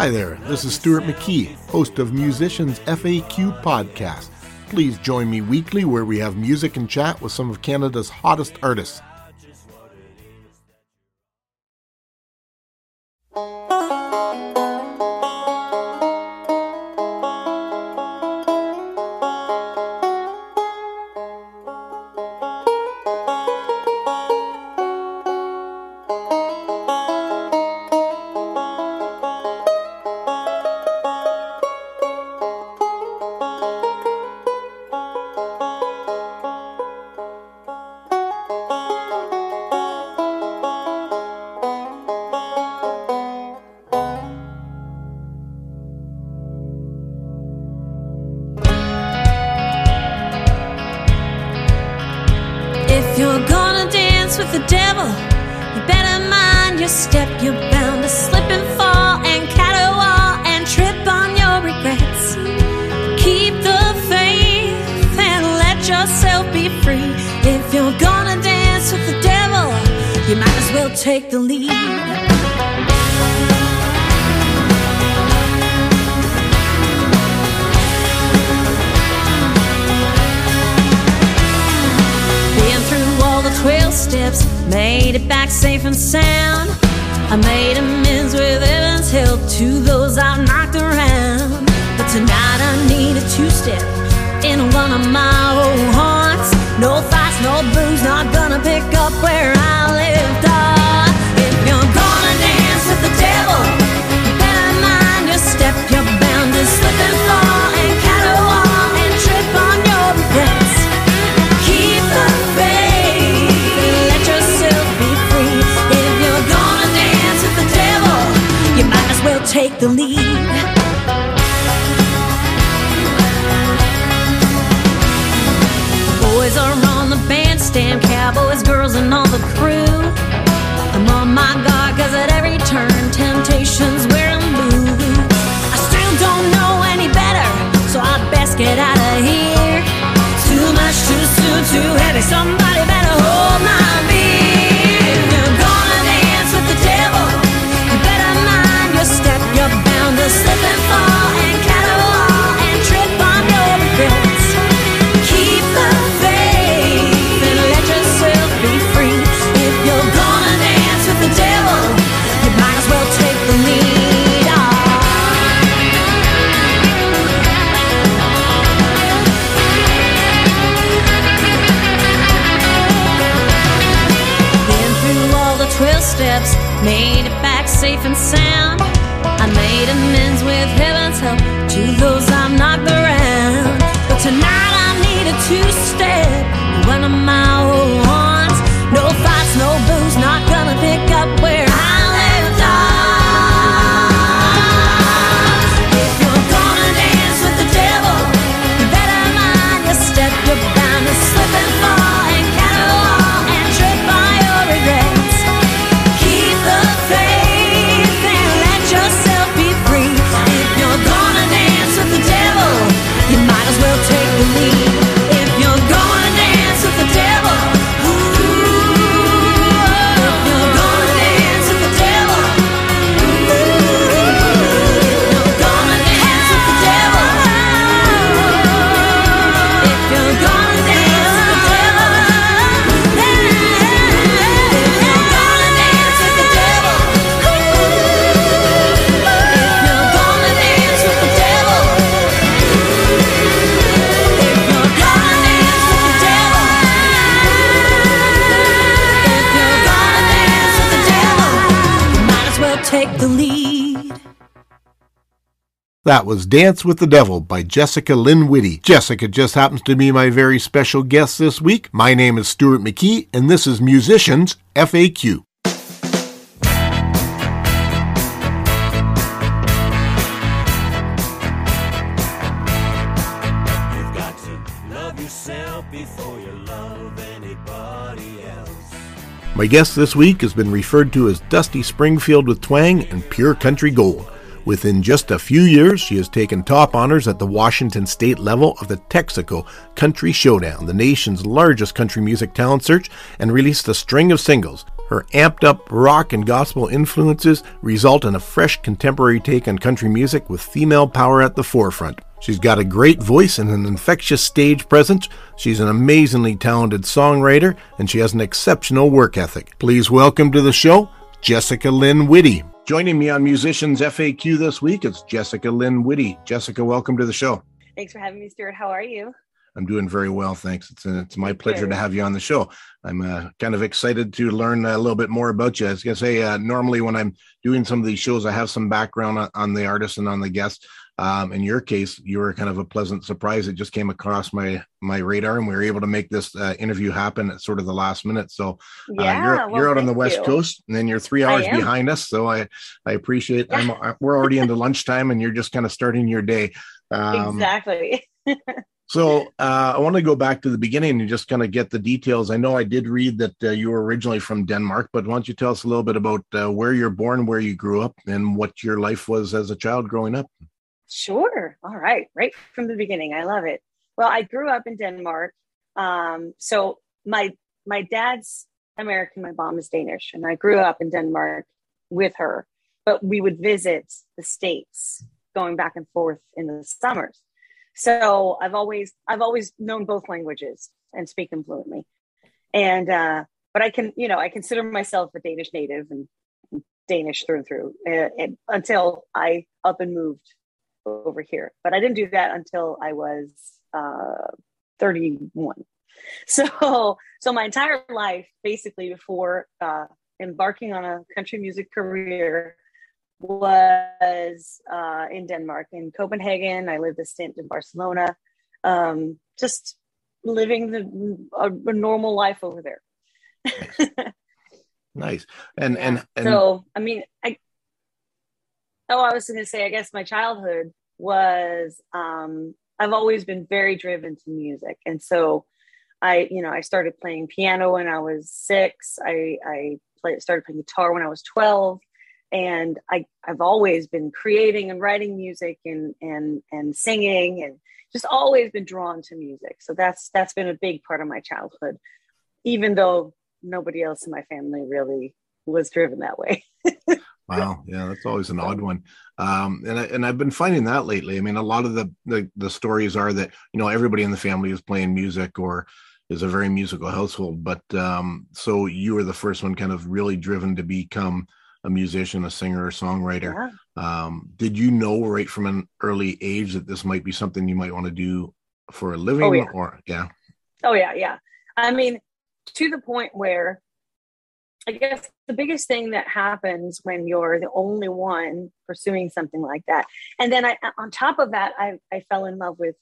Hi there, this is Stuart McKee, host of Musicians FAQ Podcast. Please join me weekly where we have music and chat with some of Canada's hottest artists. That was Dance with the Devil by Jessica Lynn Whitty. Jessica just happens to be my very special guest this week. My name is Stuart McKee, and this is Musicians FAQ. My guest this week has been referred to as Dusty Springfield with Twang and Pure Country Gold. Within just a few years, she has taken top honors at the Washington state level of the Texaco Country Showdown, the nation's largest country music talent search, and released a string of singles. Her amped up rock and gospel influences result in a fresh contemporary take on country music with female power at the forefront. She's got a great voice and an infectious stage presence. She's an amazingly talented songwriter, and she has an exceptional work ethic. Please welcome to the show Jessica Lynn Whitty. Joining me on Musicians FAQ this week is Jessica Lynn Whitty. Jessica, welcome to the show. Thanks for having me, Stuart. How are you? I'm doing very well, thanks. It's uh, it's my pleasure to have you on the show. I'm uh, kind of excited to learn a little bit more about you. I was gonna say, uh, normally when I'm doing some of these shows, I have some background on, on the artist and on the guest. Um, in your case, you were kind of a pleasant surprise. It just came across my my radar, and we were able to make this uh, interview happen at sort of the last minute. So uh, Yeah, you're well, you're out on the west you. coast, and then you're three hours behind us. So I I appreciate. I'm I- we're already into lunchtime, and you're just kind of starting your day. Um, exactly. so uh, I want to go back to the beginning and just kind of get the details. I know I did read that uh, you were originally from Denmark, but why don't you tell us a little bit about uh, where you're born, where you grew up, and what your life was as a child growing up? Sure. All right. Right from the beginning. I love it. Well, I grew up in Denmark. Um, so my my dad's American, my mom is Danish, and I grew up in Denmark with her. But we would visit the states, going back and forth in the summers. So I've always I've always known both languages and speak them fluently. And uh, but I can you know I consider myself a Danish native and Danish through and through uh, and until I up and moved over here. But I didn't do that until I was uh, 31. So, so my entire life, basically, before uh, embarking on a country music career, was uh, in Denmark, in Copenhagen. I lived a stint in Barcelona, um, just living the a, a normal life over there. Nice. And and and so I mean, I oh, I was going to say, I guess my childhood was um, I've always been very driven to music, and so I, you know, I started playing piano when I was six. I I play, started playing guitar when I was twelve, and I I've always been creating and writing music and and and singing and just always been drawn to music. So that's that's been a big part of my childhood, even though nobody else in my family really was driven that way. Wow, yeah, that's always an odd one. Um, and I, and I've been finding that lately. I mean, a lot of the, the the stories are that you know everybody in the family is playing music or is a very musical household. But um, so you were the first one, kind of really driven to become a musician, a singer, a songwriter. Yeah. Um, did you know right from an early age that this might be something you might want to do for a living? Oh, yeah. Or yeah, Oh yeah, yeah. I mean, to the point where I guess the biggest thing that happens when you're the only one pursuing something like that, and then I, on top of that, I, I fell in love with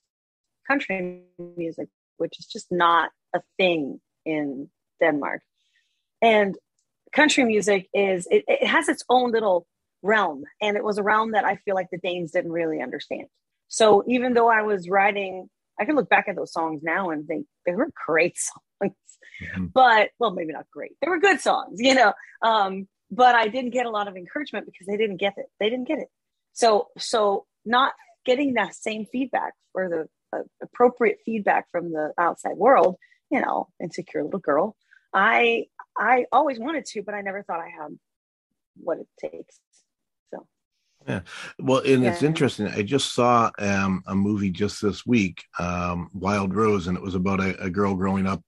country music, which is just not a thing in Denmark. And country music is it, it has its own little realm, and it was a realm that I feel like the Danes didn't really understand. So even though I was writing, I can look back at those songs now and think they were great songs Mhm. but well maybe not great. They were good songs you know um but i didn't get a lot of encouragement because they didn't get it. They didn't get it. So so not getting that same feedback or the uh, appropriate feedback from the outside world you know insecure little girl i i always wanted to but i never thought i had what it takes. So. Yeah, Well, and it's interesting. I just saw um, a movie just this week, um, Wild Rose, and it was about a, a girl growing up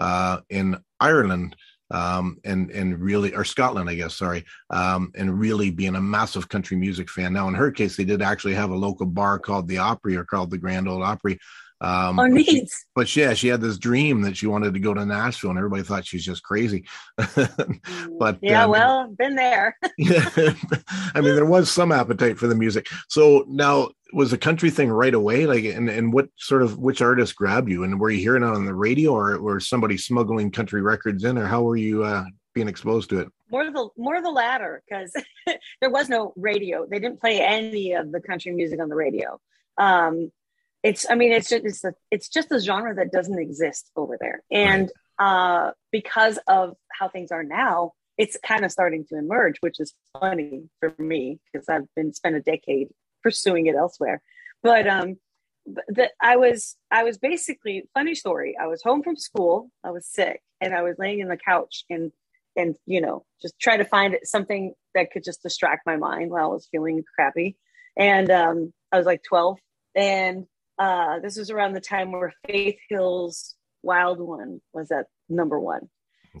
uh, in Ireland um, and and really or Scotland, I guess. Sorry, um, and really being a massive country music fan. Now, in her case, they did actually have a local bar called the Opry or called the Grand Old Opry. Um, oh but she- but yeah, she had this dream that she wanted to go to Nashville, and everybody thought she's just crazy. but yeah uh, well been there. Yeah i mean there was some appetite for the music. So now was the country thing right away? Like and, and what sort of which artist grabbed you? And were you hearing it on the radio or were somebody smuggling country records in or how were you uh being exposed to it? More the more the latter because there was no radio. They didn't play any of the country music on the radio. Um it's i mean it's just it's a, it's just a genre that doesn't exist over there and uh because of how things are now it's kind of starting to emerge which is funny for me because i've been spent a decade pursuing it elsewhere but um the, i was i was basically funny story i was home from school i was sick and i was laying in the couch and and you know just try to find something that could just distract my mind while I was feeling crappy. And um, I was like 12, and uh, this was around the time where Faith Hill's Wild One was at number one.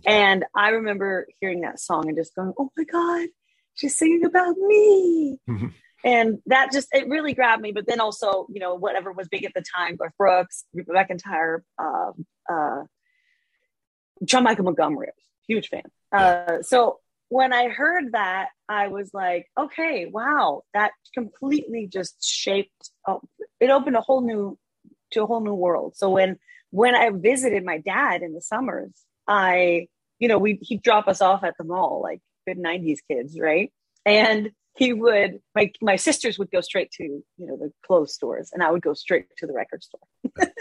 And I remember hearing that song and just going, "Oh my God, she's singing about me!" and that just it really grabbed me. But then also, you know, whatever was big at the time, Garth Brooks, Reba McEntire, uh, uh, John Michael Montgomery, I was a huge fan. Uh, so when I heard that, I was like, okay, wow, that completely just shaped. It opened a whole new to a whole new world. So when when I visited my dad in the summers, I, you know, we he'd drop us off at the mall like good '90s kids, right? And he would my my sisters would go straight to you know the clothes stores, and I would go straight to the record store.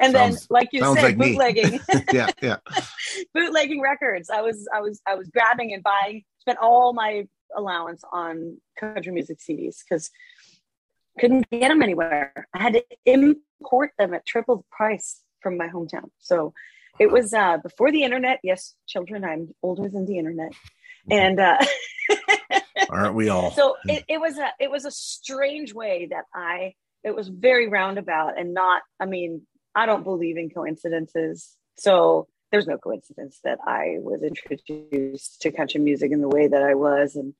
and Sounds- then, like you said, like bootlegging. yeah, yeah. bootlegging records. I was I was I was grabbing and buying. Spent all my allowance on country music CDs because couldn't get them anywhere. I had to import them at triple the price from my hometown. So it was uh, before the internet. Yes, children, I'm older than the internet, and uh, Aren't we all? so it, it was a it was a strange way that I it was very roundabout and not I mean I don't believe in coincidences so there's no coincidence that I was introduced to country music in the way that I was and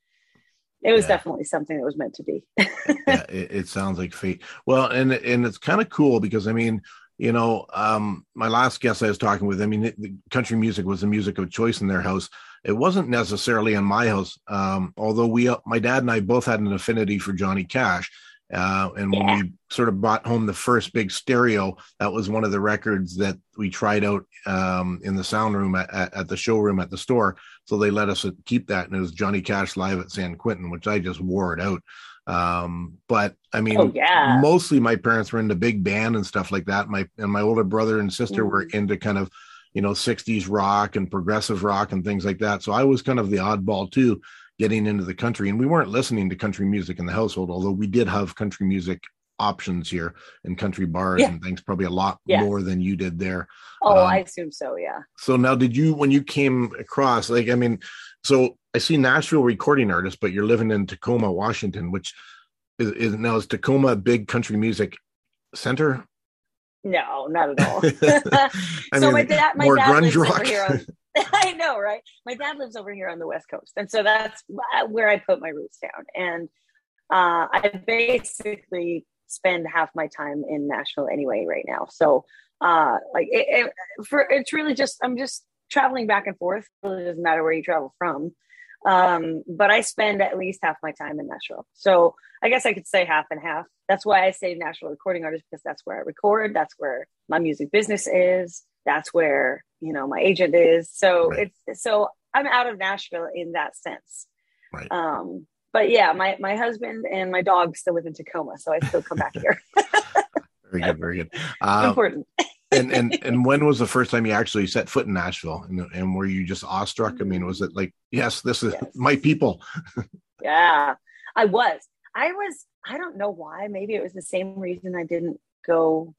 it was Yeah. definitely something that was meant to be yeah, it, it sounds like fate. Well, and and it's kind of cool because I mean, you know, um, my last guest I was talking with, I mean, it, the country music was the music of choice in their house. It wasn't necessarily in my house, um, although we, my dad and I both had an affinity for Johnny Cash. Uh, and when we sort of brought home the first big stereo, that was one of the records that we tried out um, in the sound room at, at, at the showroom at the store. So they let us keep that, and it was Johnny Cash live at San Quentin, which I just wore it out. Um, but I mean, oh yeah mostly my parents were into big band and stuff like that. My and my older brother and sister were Mm-hmm. into kind of, you know, 60s rock and progressive rock and things like that. So I was kind of the oddball too, getting into the country. And we weren't listening to country music in the household, although we did have country music options here in country bars Yeah. and things, probably a lot Yeah. more than you did there. oh um, I assume so yeah So now, did you when you came across like I mean, so I see Nashville recording artist, but you're living in Tacoma, Washington, which is, is now is Tacoma a big country music center? no not at all I so mean, my dad my dad grunge lives rock. over here on, I know, right? My dad lives over here on the West Coast, and so that's where I put my roots down. And uh, I basically spend half my time in Nashville anyway right now. So, uh, like, it, it, for it's really just I'm just traveling back and forth. It really doesn't matter where you travel from. Um, but I spend at least half my time in Nashville. So I guess I could say half and half. That's why I say Nashville recording artist because that's where I record. That's where my music business is. That's where you know my agent is. So Right. it's so I'm out of Nashville in that sense. Right. Um, but yeah, my my husband and my dog still live in Tacoma, so I still come back here. Very good, very good. Uh, Important. and and and when was the first time you actually set foot in Nashville? And, and were you just awestruck? I mean, was it like, yes, this is Yes. my people? Yeah, I was. I was. I don't know why. Maybe it was the same reason I didn't go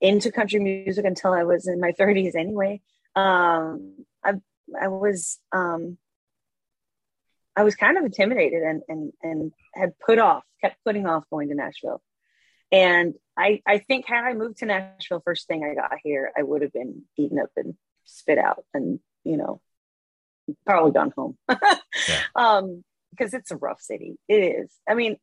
into country music until I was in my 30s. Anyway, um, I I was um, I was kind of intimidated and and and had put off, kept putting off going to Nashville. And I I think had I moved to Nashville first thing I got here, I would have been eaten up and spit out, and you know, probably gone home. Um, because it's a rough city. It is. I mean,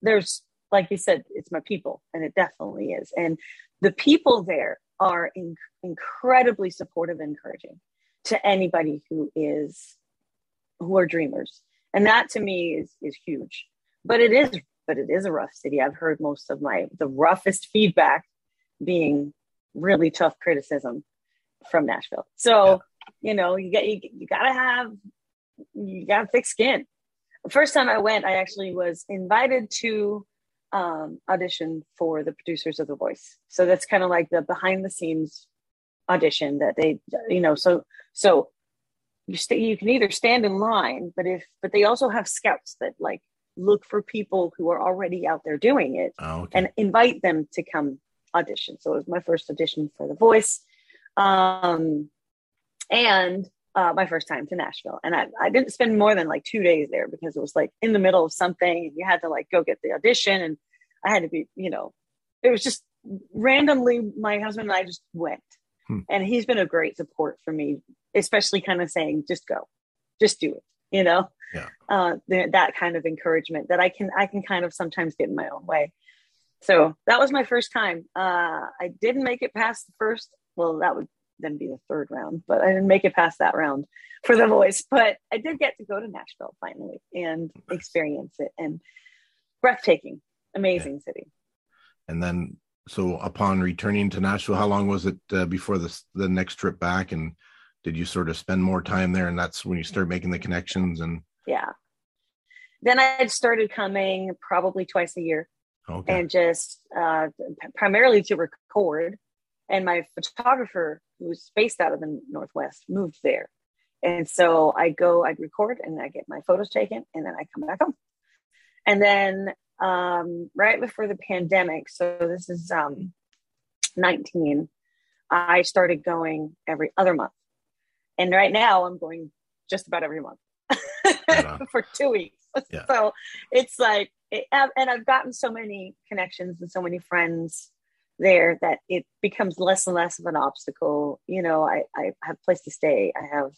there's like you said, it's my people, and it definitely is. And the people there are in, incredibly supportive and encouraging to anybody who is who are dreamers, and that to me is is huge. But it is, but it is a rough city. I've heard most of my the roughest feedback being really tough criticism from Nashville. So you know, you get you, you gotta have you gotta thick skin. The first time I went, I actually was invited to um, audition for the producers of The Voice. So that's kind of like the behind the scenes audition that they, you know, so so you stay, you can either stand in line, but if but they also have scouts that like look for people who are already out there doing it Oh, okay. and invite them to come audition. So it was my first audition for The Voice. Um, and uh, my first time to Nashville. And I, I didn't spend more than like two days there because it was like in the middle of something and you had to like go get the audition. And I had to be, you know, it was just randomly my husband and I just went. Hmm. And he's been a great support for me, especially kind of saying, just go, just do it, you know? Yeah. Uh, that kind of encouragement that I can, I can kind of sometimes get in my own way. So that was my first time. Uh, I didn't make it past the first. Well, that would then be the third round, but I didn't make it past that round for the voice. But I did get to go to Nashville finally and experience it and breathtaking, amazing yeah. city. And then, so upon returning to Nashville, how long was it uh, before the the next trip back? And did you sort of spend more time there? And that's when you start making the connections and yeah. Then I had started coming probably twice a year. Okay. And just uh, primarily to record and my photographer who's based out of the northwest moved there. And so i go i record and i get my photos taken and then i come back home. And then um, right before the pandemic so this is um, 19 i started going every other month. And right now i'm going just about every month for two weeks. Yeah. so it's like it, and i've gotten so many connections and so many friends there that it becomes less and less of an obstacle. You know, I, I have a place to stay. I have,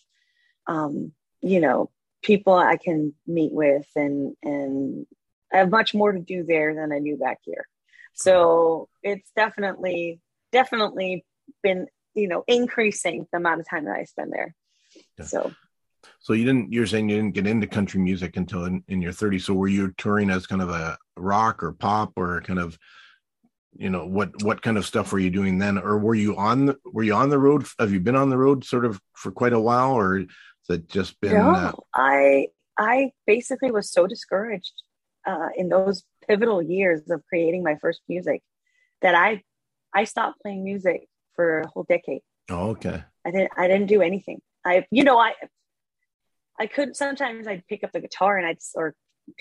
um, you know, people I can meet with and, and I have much more to do there than I knew back here. So it's definitely, definitely been, you know, increasing the amount of time that I spend there. Yeah. So so you didn't you're saying you didn't get into country music until in, in your 30s so were you touring as kind of a rock or pop or kind of you know what what kind of stuff were you doing then? Or were you on the, were you on the road? Have you been on the road sort of for quite a while or has it just been no, uh... i i basically was so discouraged uh, in those pivotal years of creating my first music that i i stopped playing music for a whole decade. Oh okay. I didn't i didn't do anything. I you know i i could sometimes i'd pick up the guitar and i'd or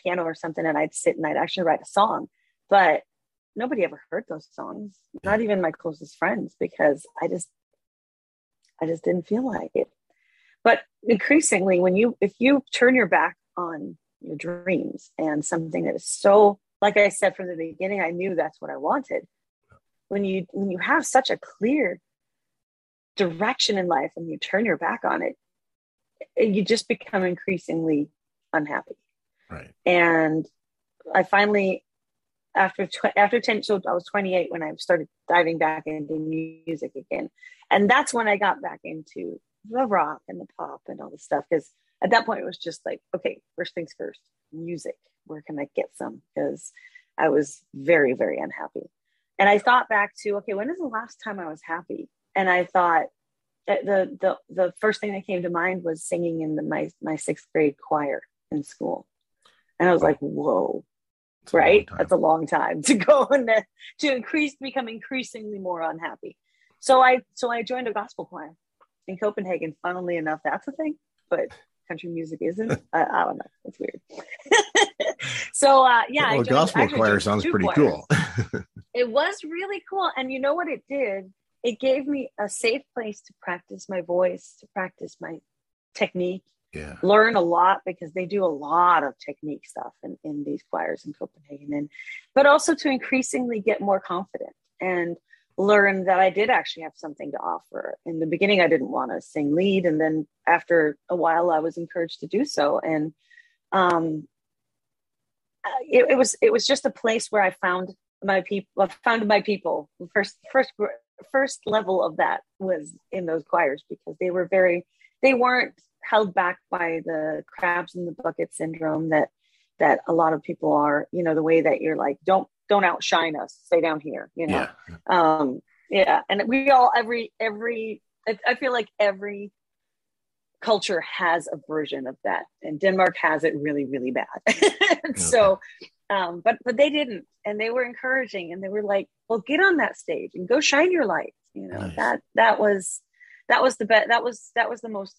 piano or something and i'd sit and i'd actually write a song but nobody ever heard those songs, not even my closest friends, because I just, I just didn't feel like it. But increasingly, when you, if you turn your back on your dreams and something that is so, like I said from the beginning, I knew that's what I wanted. When you, when you have such a clear direction in life and you turn your back on it, you just become increasingly unhappy. Right. And I finally after tw- after 10 so i was 28 when i started diving back into music again. And that's when i got back into the rock and the pop and all the stuff because at that point it was just like okay first things first music. Where can i get some? Because i was very very unhappy. And i thought back to okay when is the last time i was happy? And i thought uh, the the the first thing that came to mind was singing in the, my my sixth grade choir in school. And i was like whoa right? That's a long time to go and to increase, become increasingly more unhappy. So I, so I joined a gospel choir in Copenhagen. Funnily enough, that's a thing, but country music isn't. I, I don't know. It's weird. so uh, yeah, well, gospel choir sounds pretty choirs. cool. it was really cool, and you know what it did? It gave me a safe place to practice my voice, to practice my technique, yeah. learn a lot because they do a lot of technique stuff in, in these choirs in Copenhagen and but also to increasingly get more confident and learn that I did actually have something to offer. In the beginning I didn't want to sing lead and then after a while I was encouraged to do so and um it, it was it was just a place where I found my people found my people first first first level of that was in those choirs because they were very they weren't held back by the crabs in the bucket syndrome that that a lot of people are you know the way that you're like don't don't outshine us stay down here you know yeah. um yeah and we all every every I feel like every culture has a version of that and denmark has it really really bad okay. so um but but they didn't and they were encouraging and they were like well get on that stage and go shine your light you know nice. that that was that was the best that was that was the most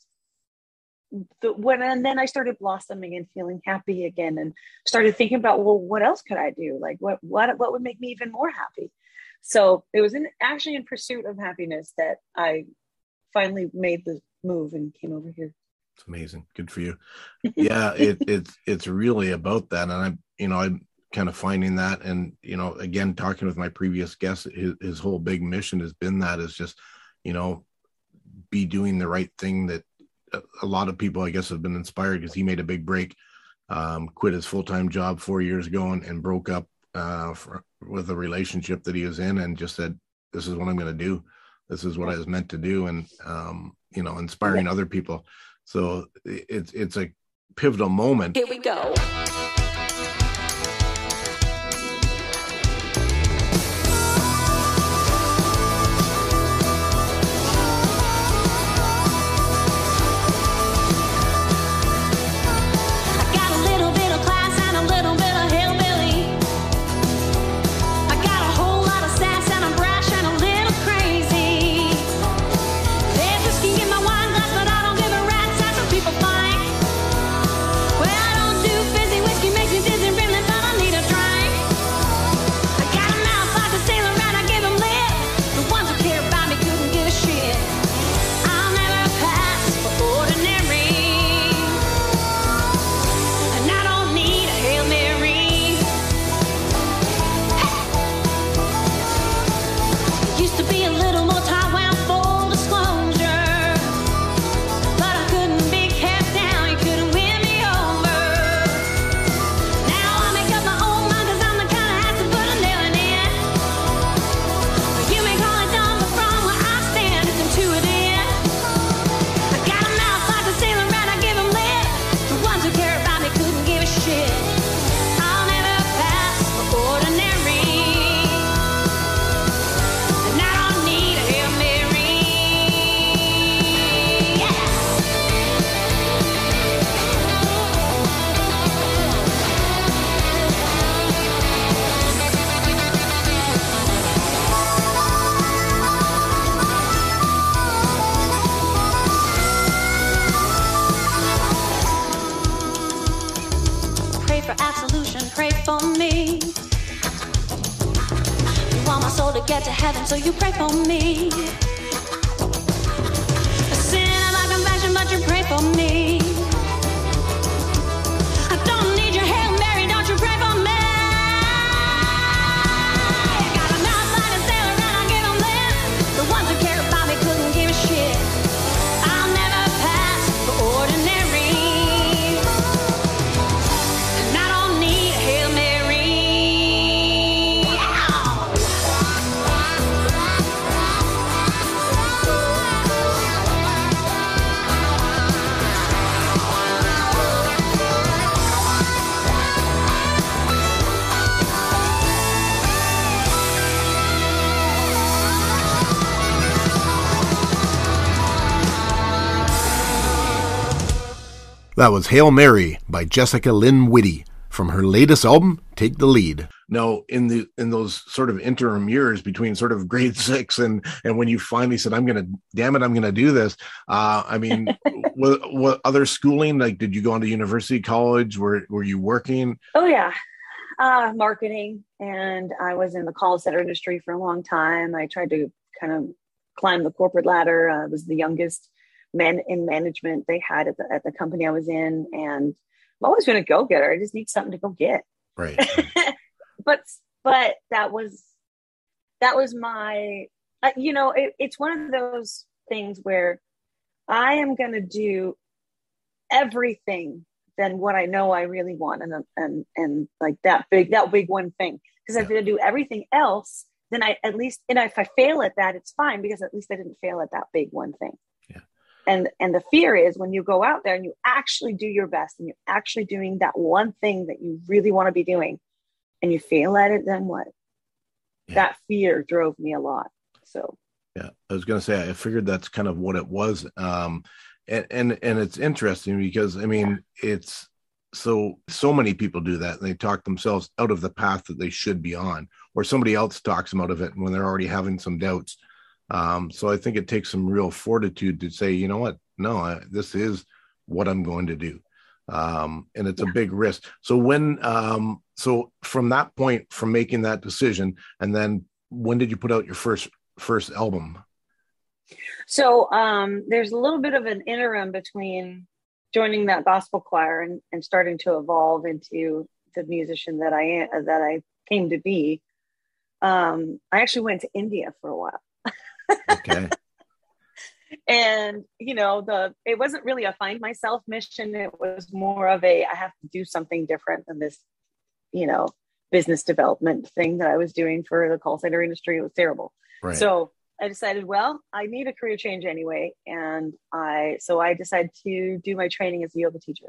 the, when and then I started blossoming and feeling happy again, and started thinking about well, what else could I do? Like what what what would make me even more happy? So it was in actually in pursuit of happiness that I finally made the move and came over here. It's amazing. Good for you. Yeah, it, it's it's really about that, and I'm you know I'm kind of finding that, and you know again talking with my previous guest, his, his whole big mission has been that is just you know be doing the right thing that a, lot of people I guess have been inspired because he made a big break, um, quit his full time job four years ago and, and broke up uh, for, with a relationship that he was in, and just said, "This is what I'm going to do. This is what I was meant to do," and um, you know, inspiring other people. So it's it's a pivotal moment. Here we go. That was Hail Mary by Jessica Lynn Whitty from her latest album, Take the Lead. Now, in the in those sort of interim years between sort of grade six and and when you finally said, "I'm gonna, damn it, I'm gonna do this," uh, I mean, what, what other schooling? Like, did you go on to university, college? Were were you working? Oh yeah, uh, marketing, and I was in the call center industry for a long time. I tried to kind of climb the corporate ladder. I was the youngest man in management they had at the at the company I was in, and I'm always been a go getter. I just need something to go get. Right. but but that was that was my uh, you know it, it's one of those things where I am going to do everything than what I know I really want, and and and like that big that big one thing. Because if I do everything else, then I at least and if I fail at that, it's fine because at least I didn't fail at that big one thing. Yeah. And and the fear is when you go out there and you actually do your best and you're actually doing that one thing that you really want to be doing, and you fail at it, then what? Yeah. That fear drove me a lot. So Yeah, I was going to say I figured that's kind of what it was, um, and and and it's interesting because I mean it's so so many people do that and they talk themselves out of the path that they should be on, or somebody else talks them out of it when they're already having some doubts. Um, so I think it takes some real fortitude to say, you know what, no, I, this is what I'm going to do, um, and it's a big risk. So when um, so from that point, from making that decision, and then when did you put out your first first album? So um, there's a little bit of an interim between joining that gospel choir and, and starting to evolve into the musician that I am, that I came to be. Um, I actually went to India for a while. Okay. and you know the it wasn't really a find myself mission. It was more of a i have to do something different than this you know business development thing that i was doing for the call center industry. It was terrible. Right. so i decided well i need a career change anyway. And i so i decided to do my training as a yoga teacher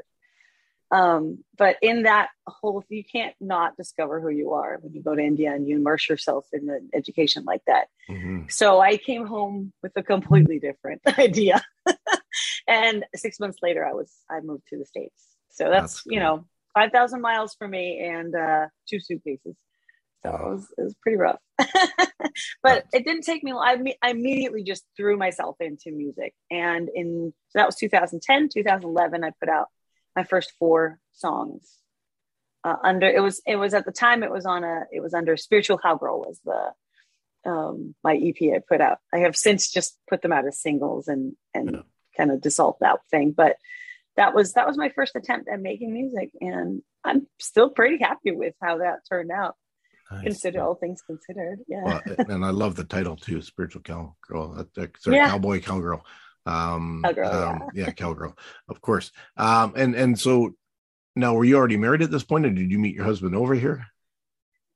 um, but in that whole you can't not discover who you are when you go to india and you immerse yourself in the education like that Mhm. so I came home with a completely different idea. and six months later, I was I moved to the states. So that's, That's you know five thousand miles for me and uh, two suitcases. So it was it was pretty rough. but it didn't take me. long. I, I immediately just threw myself into music, and in so that was 2010, 2011. I put out my first four songs. Uh, under it was it was at the time it was on a it was under spiritual cowgirl was the um, my EP I put out. I have since just put them out as singles and and Yeah. kind of dissolved that thing. But that was that was my first attempt at making music, and I'm still pretty happy with how that turned out. Nice. Consider all things considered, yeah. Well, and I love the title too, spiritual cowgirl. That, that, sorry, Yeah. cowboy cowgirl. Um, Cowgirl, um, yeah, cowgirl, of course. Um, and and so now, were you already married at this point, or did you meet your husband over here?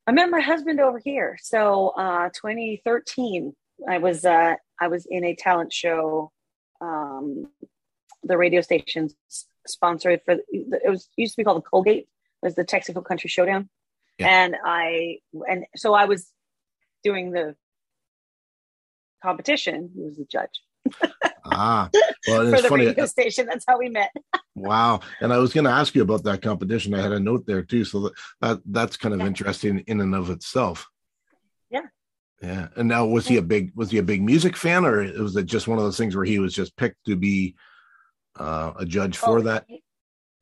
I met my husband over here. So uh, 2013, I was uh, I was in a talent show. Um, the radio station sponsored for it was used to be called the Colgate. It was the Texaco Country Showdown, Yeah. and I and so I was doing the competition. He was the judge Ah, well, for the funny. radio station. That's how we met. Wow. And I was going to ask you about that competition. I had a note there too. So that, that that's kind of Yeah. interesting in and of itself. Yeah. Yeah. And now was he a big was he a big music fan or was it just one of those things where he was just picked to be uh, a judge for Oh, that? he-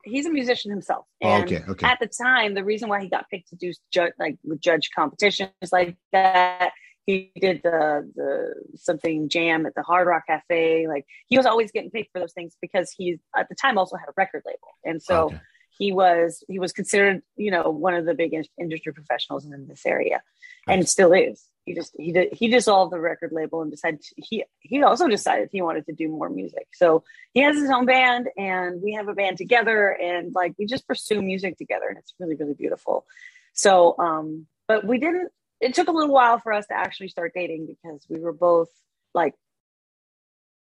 he's a musician himself. Oh, okay. Okay. at the time, the reason why he got picked to do judge like judge competitions like that, he did the the something jam at the Hard Rock Cafe. Like he was always getting paid for those things because he at the time also had a record label, and so Okay. he was he was considered you know one of the big in- industry professionals in this area, and still is. He just he did he dissolved the record label and decided to, he he also decided he wanted to do more music. So he has his own band and we have a band together and like we just pursue music together and it's really really beautiful so um but we didn't it took a little while for us to actually start dating because we were both like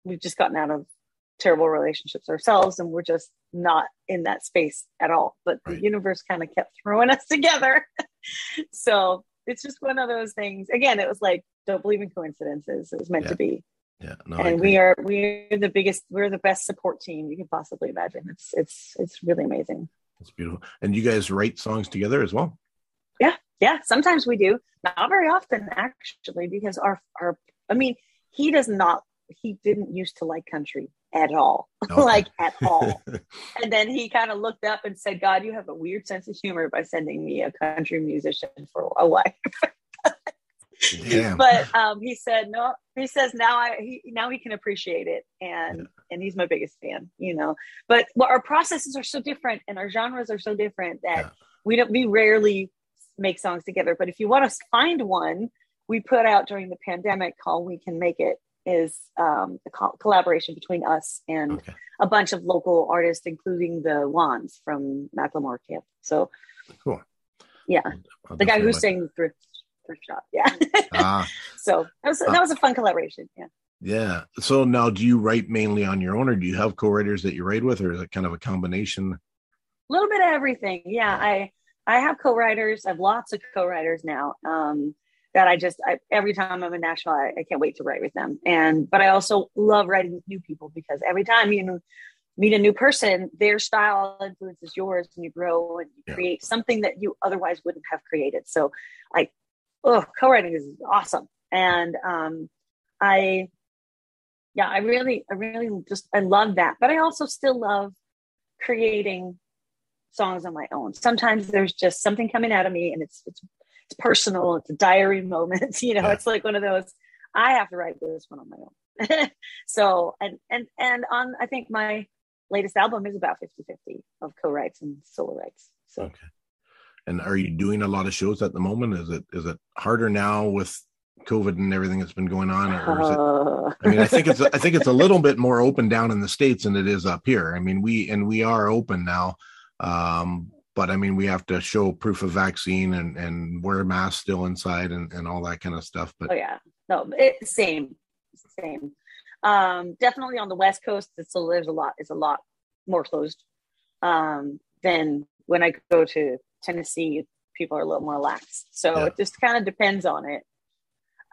we've just gotten out of terrible relationships ourselves and we're just not in that space at all but Right. the universe kind of kept throwing us together so it's just one of those things again it was like don't believe in coincidences it was meant Yeah. to be Yeah. No, and we are we're the biggest we're the best support team you can possibly imagine it's it's it's really amazing it's beautiful. And you guys write songs together as well? yeah sometimes we do not very often actually because our our i mean he does not he didn't used to like country at all Okay. like at all and then he kind of looked up and said god you have a weird sense of humor by sending me a country musician for a wife but um, he said no he says now i he, now he can appreciate it and Yeah. and he's my biggest fan you know but well, our processes are so different and our genres are so different that Yeah. we don't we rarely make songs together but if you want to find one we put out during the pandemic called we can make it is um, a co- collaboration between us and okay. a bunch of local artists including the Wanz from macklemore camp so Cool. yeah I'll the guy who sang the thrift thrift shop yeah Ah, so that was that was a fun collaboration yeah yeah. So now do you write mainly on your own or do you have co-writers that you write with or is it kind of a combination? a little bit of everything yeah i i have co-writers i have lots of co-writers now um that i just I, every time i'm in nashville I, I can't wait to write with them. And but i also love writing with new people because every time you meet a new person their style influences yours and you grow and you Yeah. create something that you otherwise wouldn't have created. So i oh co-writing is awesome. And um i yeah i really i really just i love that. But i also still love creating songs on my own. Sometimes there's just something coming out of me and it's it's it's personal, it's a diary moment, you know, Yeah. it's like one of those I have to write this one on my own. so and and and on I think my latest album is about 50-50 of co-writes and solo writes. So Okay. And are you doing a lot of shows at the moment? Is it is it harder now with COVID and everything that's been going on, or is it? I mean, I think it's I think it's a little bit more open down in the states than it is up here. I mean, we and we are open now, um, but I mean, we have to show proof of vaccine and and wear masks still inside and and all that kind of stuff. But Oh yeah, no, it, same, same. Um, definitely on the West Coast, it's still there's a lot. It's a lot more closed um, than when I go to Tennessee. People are a little more lax, so Yeah. it just kind of depends on it.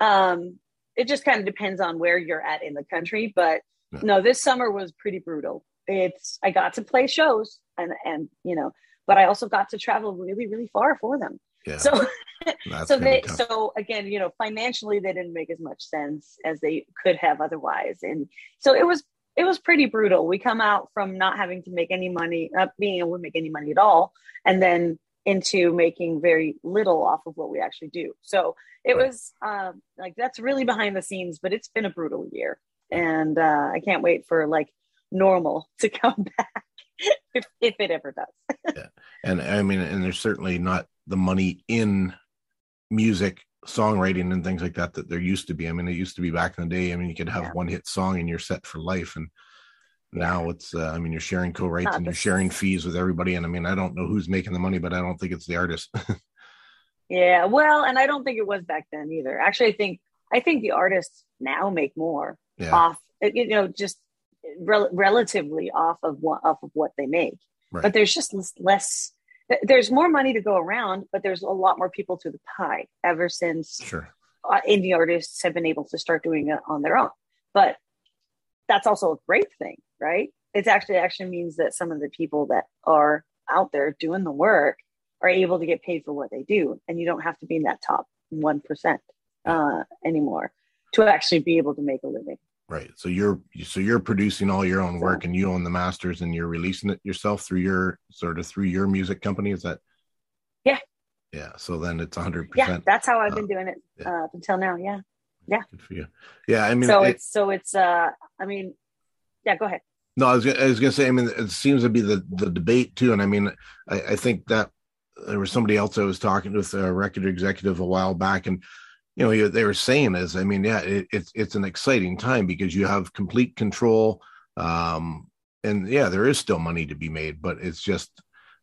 Um, it just kind of depends on where you're at in the country. But Yeah. no, this summer was pretty brutal. It's I got to play shows and and you know, but I also got to travel really really far for them. yeah, So that's so they tough. so again you know financially they didn't make as much sense as they could have otherwise and so it was it was pretty brutal we come out from not having to make any money not being able to make any money at all and then into making very little off of what we actually do so it Right. was um like that's really behind the scenes but it's been a brutal year and uh i can't wait for like normal to come back if, if it ever does yeah. and I mean, and there's certainly not the money in music songwriting and things like that that there used to be. I mean, it used to be back in the day. I mean, you could have Yeah. one hit song and you're set for life, and now it's. Uh, I mean, you're sharing co-writes and you're sharing fees with everybody. And I mean, I don't know who's making the money, but I don't think it's the artist. Yeah, well, and I don't think it was back then either. Actually, I think I think the artists now make more yeah, off, you know, just rel- relatively off of what off of what they make. Right. But there's just less- less. There's more money to go around, but there's a lot more people to the pie ever since sure. uh, indie artists have been able to start doing it on their own. But that's also a great thing, right? It's actually actually means that some of the people that are out there doing the work are able to get paid for what they do, and you don't have to be in that top one percent uh, anymore to actually be able to make a living. Right. So you're so you're producing all your own work and you own the masters and you're releasing it yourself through your sort of through your music company. Is that? Yeah. Yeah. So then it's a hundred Yeah, percent that's how I've been doing it yeah. uh, up until now. Yeah. Yeah. Good for you. Yeah. I mean, so it- it's so it's uh, I mean, yeah. Go ahead. No, I was, gonna- I was going to say. I mean, it seems to be the the debate too, and I mean, I, I think that there was somebody else I was talking with a record executive a while back, and you know, they were saying is, I mean, yeah, it, it's it's an exciting time because you have complete control, um, and yeah, there is still money to be made, but it's just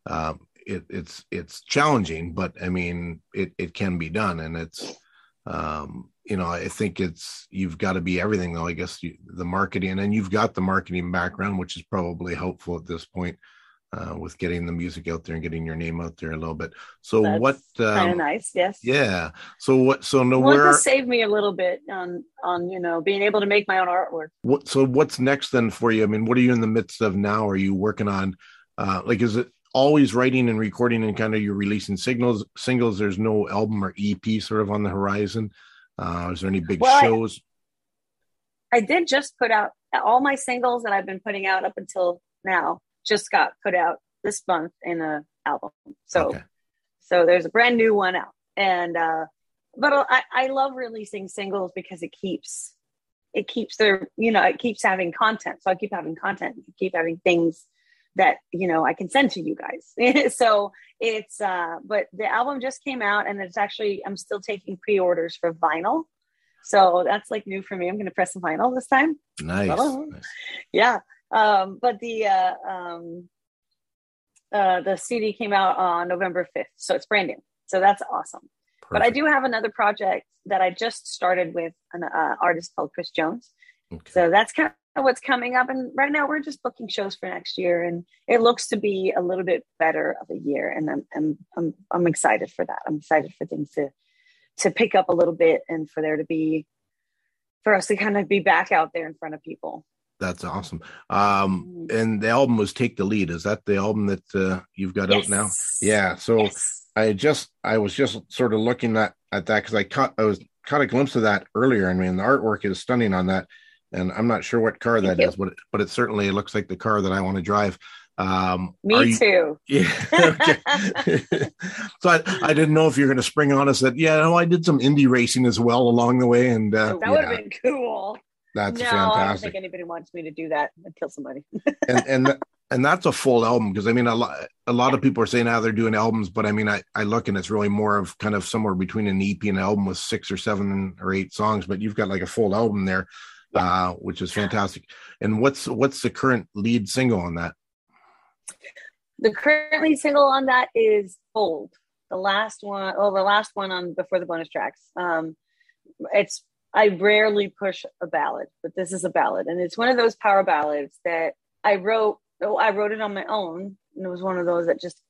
um, it, it's it's challenging, but I mean, it it can be done, and it's um you know i think it's you've got to be everything though i guess you, the marketing and you've got the marketing background which is probably helpful at this point uh with getting the music out there and getting your name out there a little bit so That's what Kind of um, nice. Yes. yeah so what so no Well, where saved me a little bit on on you know being able to make my own artwork. what so what's next then for you i mean what are you in the midst of now are you working on uh like is it always writing and recording and kind of you're releasing signals singles there's no album or ep sort of on the horizon uh is there any big Well, I- shows I did just put out all my singles that I've been putting out up until now. Just got put out this month in a album. So Okay. so there's a brand new one out, and uh, but I I love releasing singles because it keeps it keeps their you know it keeps having content. So I keep having content, keep having things that you know I can send to you guys. so it's uh, but the album just came out, and it's actually I'm still taking pre-orders for vinyl. So that's like new for me. I'm going to press the vinyl this time. nice, nice. Yeah. Um, but the uh, um, uh, the CD came out on November 5th, so it's brand new. So that's awesome. But I do have another project that I just started with an uh, artist called Chris Jones. Okay. So that's kind of what's coming up. And right now we're just booking shows for next year, and it looks to be a little bit better of a year. And I'm I'm I'm, I'm excited for that. I'm excited for things to to pick up a little bit and for there to be for us to kind of be back out there in front of people. That's awesome. Um, and the album was "Take the Lead." Is that the album that uh, you've got out now? Yeah. So Yes. I just I was just sort of looking at at that because I caught I was caught a glimpse of that earlier. I mean, the artwork is stunning on that, and I'm not sure what car Thank that you. is, but it, but it certainly looks like the car that I want to drive. Um, Me you- too. Yeah. okay. so I, I didn't know if you're going to spring on us that, yeah, no, I did some indie racing as well along the way. And uh, that would have yeah, been cool. That's fantastic. no, I don't think anybody wants me to do that. I'd kill somebody. and and th- and that's a full album because I mean a lot a lot of people are saying now they're doing albums, but I mean I I look and it's really more of kind of somewhere between an EP and an album with six or seven or eight songs, but you've got like a full album there, uh, which is fantastic. And what's what's the current lead single on that? The current lead single on that is Bold. The last one, oh, the last one on before the bonus tracks. Um, it's I rarely push a ballad, but this is a ballad, and it's one of those power ballads that I wrote. Oh, I wrote it on my own, and it was one of those that just,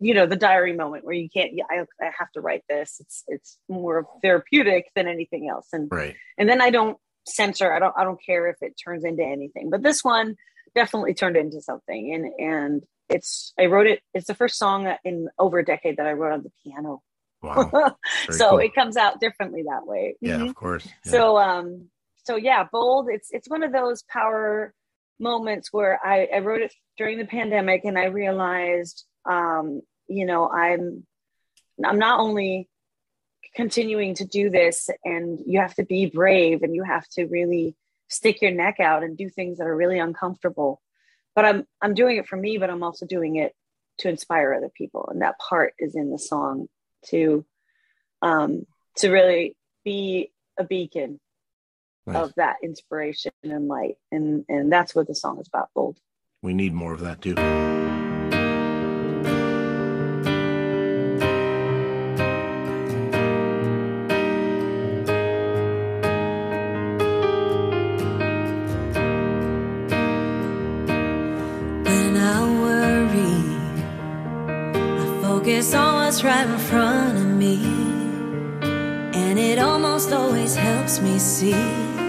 you know, the diary moment where you can't. I, I have to write this. It's it's more therapeutic than anything else, and Right. and then I don't censor. I don't I don't care if it turns into anything. But this one definitely turned into something, and and it's I wrote it. It's the first song in over a decade that I wrote on the piano. Wow. So cool. it comes out differently that way. Yeah, Mhm. of course. Yeah. So um so yeah, bold. It's it's one of those power moments where I, I wrote it during the pandemic and I realized um, you know, I'm I'm not only continuing to do this and you have to be brave and you have to really stick your neck out and do things that are really uncomfortable. But I'm I'm doing it for me, but I'm also doing it to inspire other people. And that part is in the song to um to really be a beacon Nice. of that inspiration and light. And and that's what the song is about, bold. we need more of that too. Me see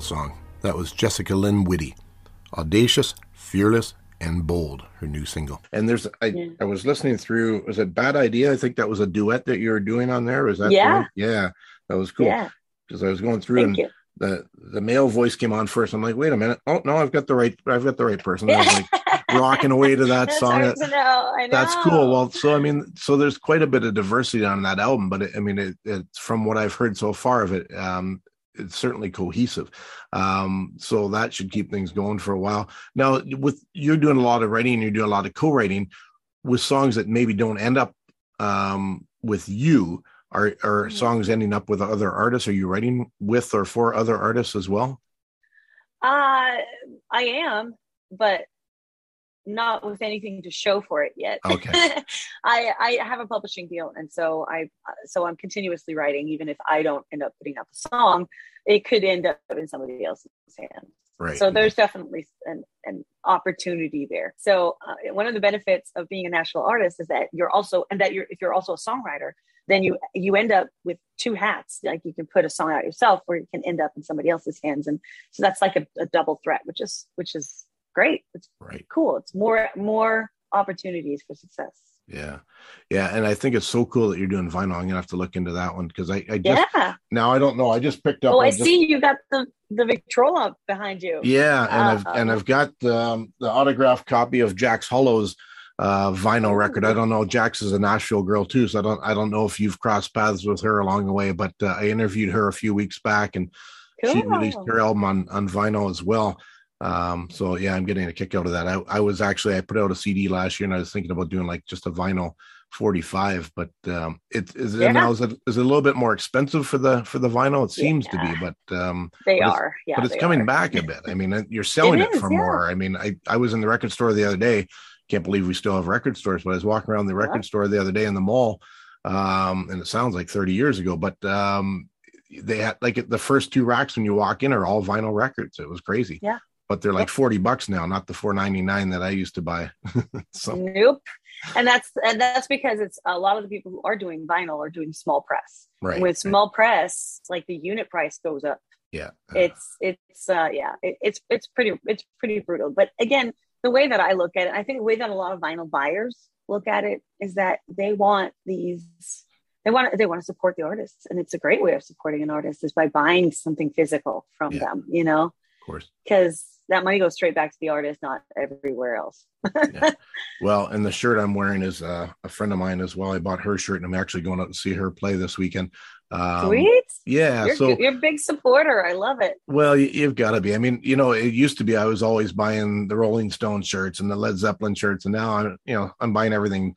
beautiful song. That was Jessica Lynn Whitty. Audacious, fearless, and bold, her new single. And there's, I, Yeah. I was listening through, was it Bad Idea? I think that was a duet that you were doing on there. Was that? Yeah. Yeah. That was cool. Yeah, Because I was going through and you. the, the male voice came on first. I'm like, wait a minute. Oh, no, I've got the right, I've got the right person. I was like rocking away to that That's song. hard to know. I know. That's cool. Well, so I mean, so there's quite a bit of diversity on that album, but it, I mean, it, it's from what I've heard so far of it, um, it's certainly cohesive. Um, so that should keep things going for a while. Now, with you're doing a lot of writing, you're doing a lot of co-writing with songs that maybe don't end up um, with you. Are are Mhm. songs ending up with other artists? Are you writing with or for other artists as well? Uh, I am, but not with anything to show for it yet. Okay. I I have a publishing deal, and so I so I'm continuously writing, even if I don't end up putting out the song, it could end up in somebody else's hands. Right. So there's definitely an, an opportunity there. So uh, one of the benefits of being a national artist is that you're also, and that you're, if you're also a songwriter, then you you end up with two hats. Like you can put a song out yourself, or you can end up in somebody else's hands, and so that's like a, a double threat, which is which is great. It's right. cool. It's more more opportunities for success. Yeah. Yeah. And I think it's so cool that you're doing vinyl. I'm gonna have to look into that one because I, I just Yeah. now I don't know. I just picked up. Oh, I just- see you got the the Victrola behind you. Yeah, and I've Uh, and I've got um, the autographed copy of Jax Hollow's uh, vinyl record. I don't know. Jax is a Nashville girl too, so I don't I don't know if you've crossed paths with her along the way. But uh, I interviewed her a few weeks back, and she released her album on on vinyl as well. Um, so yeah, I'm getting a kick out of that. I, I was actually I put out a CD last year, and I was thinking about doing like just a vinyl 45, but um, it is Yeah. now is it is it a little bit more expensive for the for the vinyl? It seems to be, but um, They but are. Yeah. but it's coming are. back a bit. I mean, you're selling it, is, for yeah. more. I mean, I, I was in the record store the other day. Can't believe we still have record stores, but I was walking around the Yeah. record store the other day in the mall. Um, and it sounds like 30 years ago, but um, they had like the first two racks when you walk in are all vinyl records. It was crazy. Yeah. But they're like 40 bucks now, not the 4.99 that I used to buy. so Nope. And that's and that's because it's a lot of the people who are doing vinyl are doing small press. right. And with small press, like the unit price goes up. yeah. It's it's uh yeah, it, it's it's pretty it's pretty brutal. But again, the way that I look at it, I think the way that a lot of vinyl buyers look at it is that they want these they want they want to support the artists and it's a great way of supporting an artist is by buying something physical from Yeah. them, you know, of course. because that money goes straight back to the artist, not everywhere else. Well, and the shirt I'm wearing is uh, a friend of mine as well. I bought her shirt and I'm actually going out to see her play this weekend. Um, Sweet. Yeah. you're, so you're a big supporter. I love it. Well, you, you've got to be. I mean, you know, it used to be I was always buying the Rolling Stone shirts and the Led Zeppelin shirts, and now I'm, you know, I'm buying everything.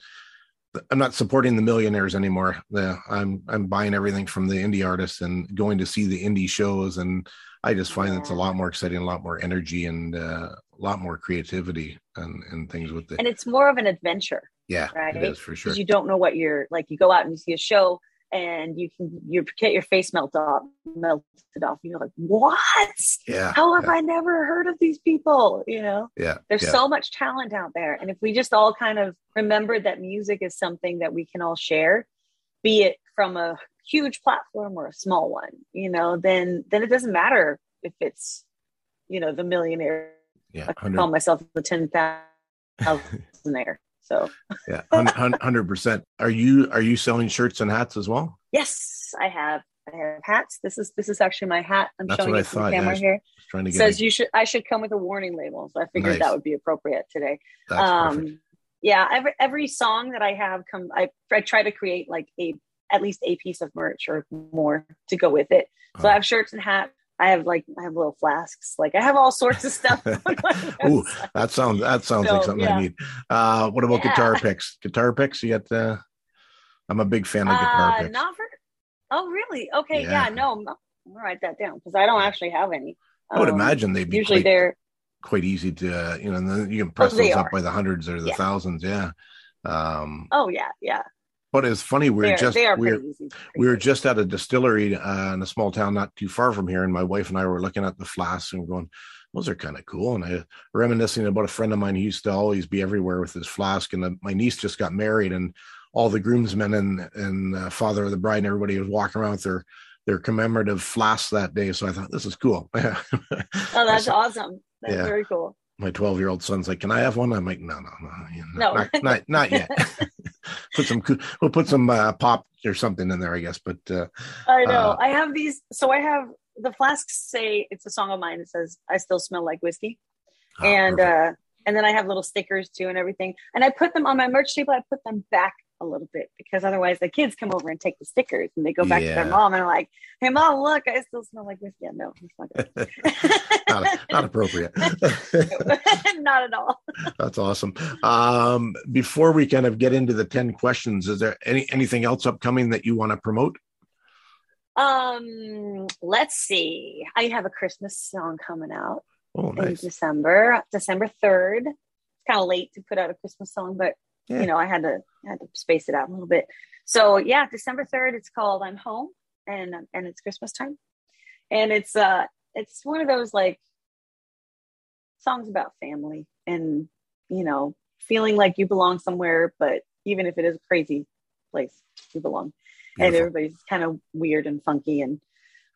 I'm not supporting the millionaires anymore. The, I'm I'm buying everything from the indie artists and going to see the indie shows, and I just find it's a lot more exciting, a lot more energy, and uh, a lot more creativity and and things with the And it's more of an adventure. yeah, right? it is for sure. you don't know what you're like. You go out and you see a show, and you can you get your face melt off, melted off. You're like, what? Yeah, How have yeah, I never heard of these people? You know, yeah, there's yeah. so much talent out there, and if we just all kind of remember that music is something that we can all share, be it from a huge platform or a small one, you know, then then it doesn't matter if it's you know the millionaire. yeah, I call myself the ten thousandaire. So yeah, hundred percent. Are you are you selling shirts and hats as well? Yes, I have. I have hats. This is this is actually my hat. I'm That's showing what I it to the thought, yeah. camera here. Trying to get says you should I should come with a warning label. So I figured Nice. that would be appropriate today. that's perfect. Um yeah, every every song that I have come I, I try to create like a at least a piece of merch or more to go with it. So Oh. I have shirts and hats. I have like I have little flasks. Like I have all sorts of stuff. Ooh, that sounds that sounds like something yeah. I need. Uh, what about Yeah. guitar picks? Guitar picks? You got? Uh, I'm a big fan of guitar Uh, picks. not for Oh really? Okay, Yeah. yeah, no, I'm, I'll write that down because I don't actually have any. I would Um, imagine they'd be usually quite, they're quite easy to, uh, you know, and then you can press Oh, they those up are. by the hundreds or the thousands. Yeah. Um, oh yeah, yeah. But it's funny. We They're, just they are we are pretty easy. to we were just at a distillery uh, in a small town not too far from here, and my wife and I were looking at the flasks and going, "Those are kind of cool." And I reminiscing about a friend of mine who used to always be everywhere with his flask. And uh, my niece just got married, and all the groomsmen and and uh, father of the bride and everybody was walking around with their their commemorative flasks that day. So I thought this is cool. Oh, that's awesome. That's Yeah. very cool. My 12 year old son's like, "Can I have one?" I'm like, "No, no, no, you No. not, not, not yet." put some, we'll put some uh, pop or something in there, I guess. But uh, I know. Uh, I have these. So I have the flasks say it's a song of mine. It says "I still smell like whiskey," oh, and perfect. uh, and then I have little stickers too and everything. And I put them on my merch table. I put them back a little bit because otherwise the kids come over and take the stickers and they go back to their mom and are like, "Hey mom, look, I still smell like whiskey." No, it's not not, not appropriate. not at all. That's awesome. Um, before we kind of get into the 10 questions, is there any anything else upcoming that you want to promote? Um, let's see. I have a Christmas song coming out Oh, in. December, December third. It's kind of late to put out a Christmas song, but Yeah. you know, I had to I had to space it out a little bit. So yeah, December third. It's called "I'm Home," and and it's Christmas time, and it's uh it's one of those like songs about family and you know feeling like you belong somewhere, but even if it is a crazy place, you belong and everybody's kind of weird and funky and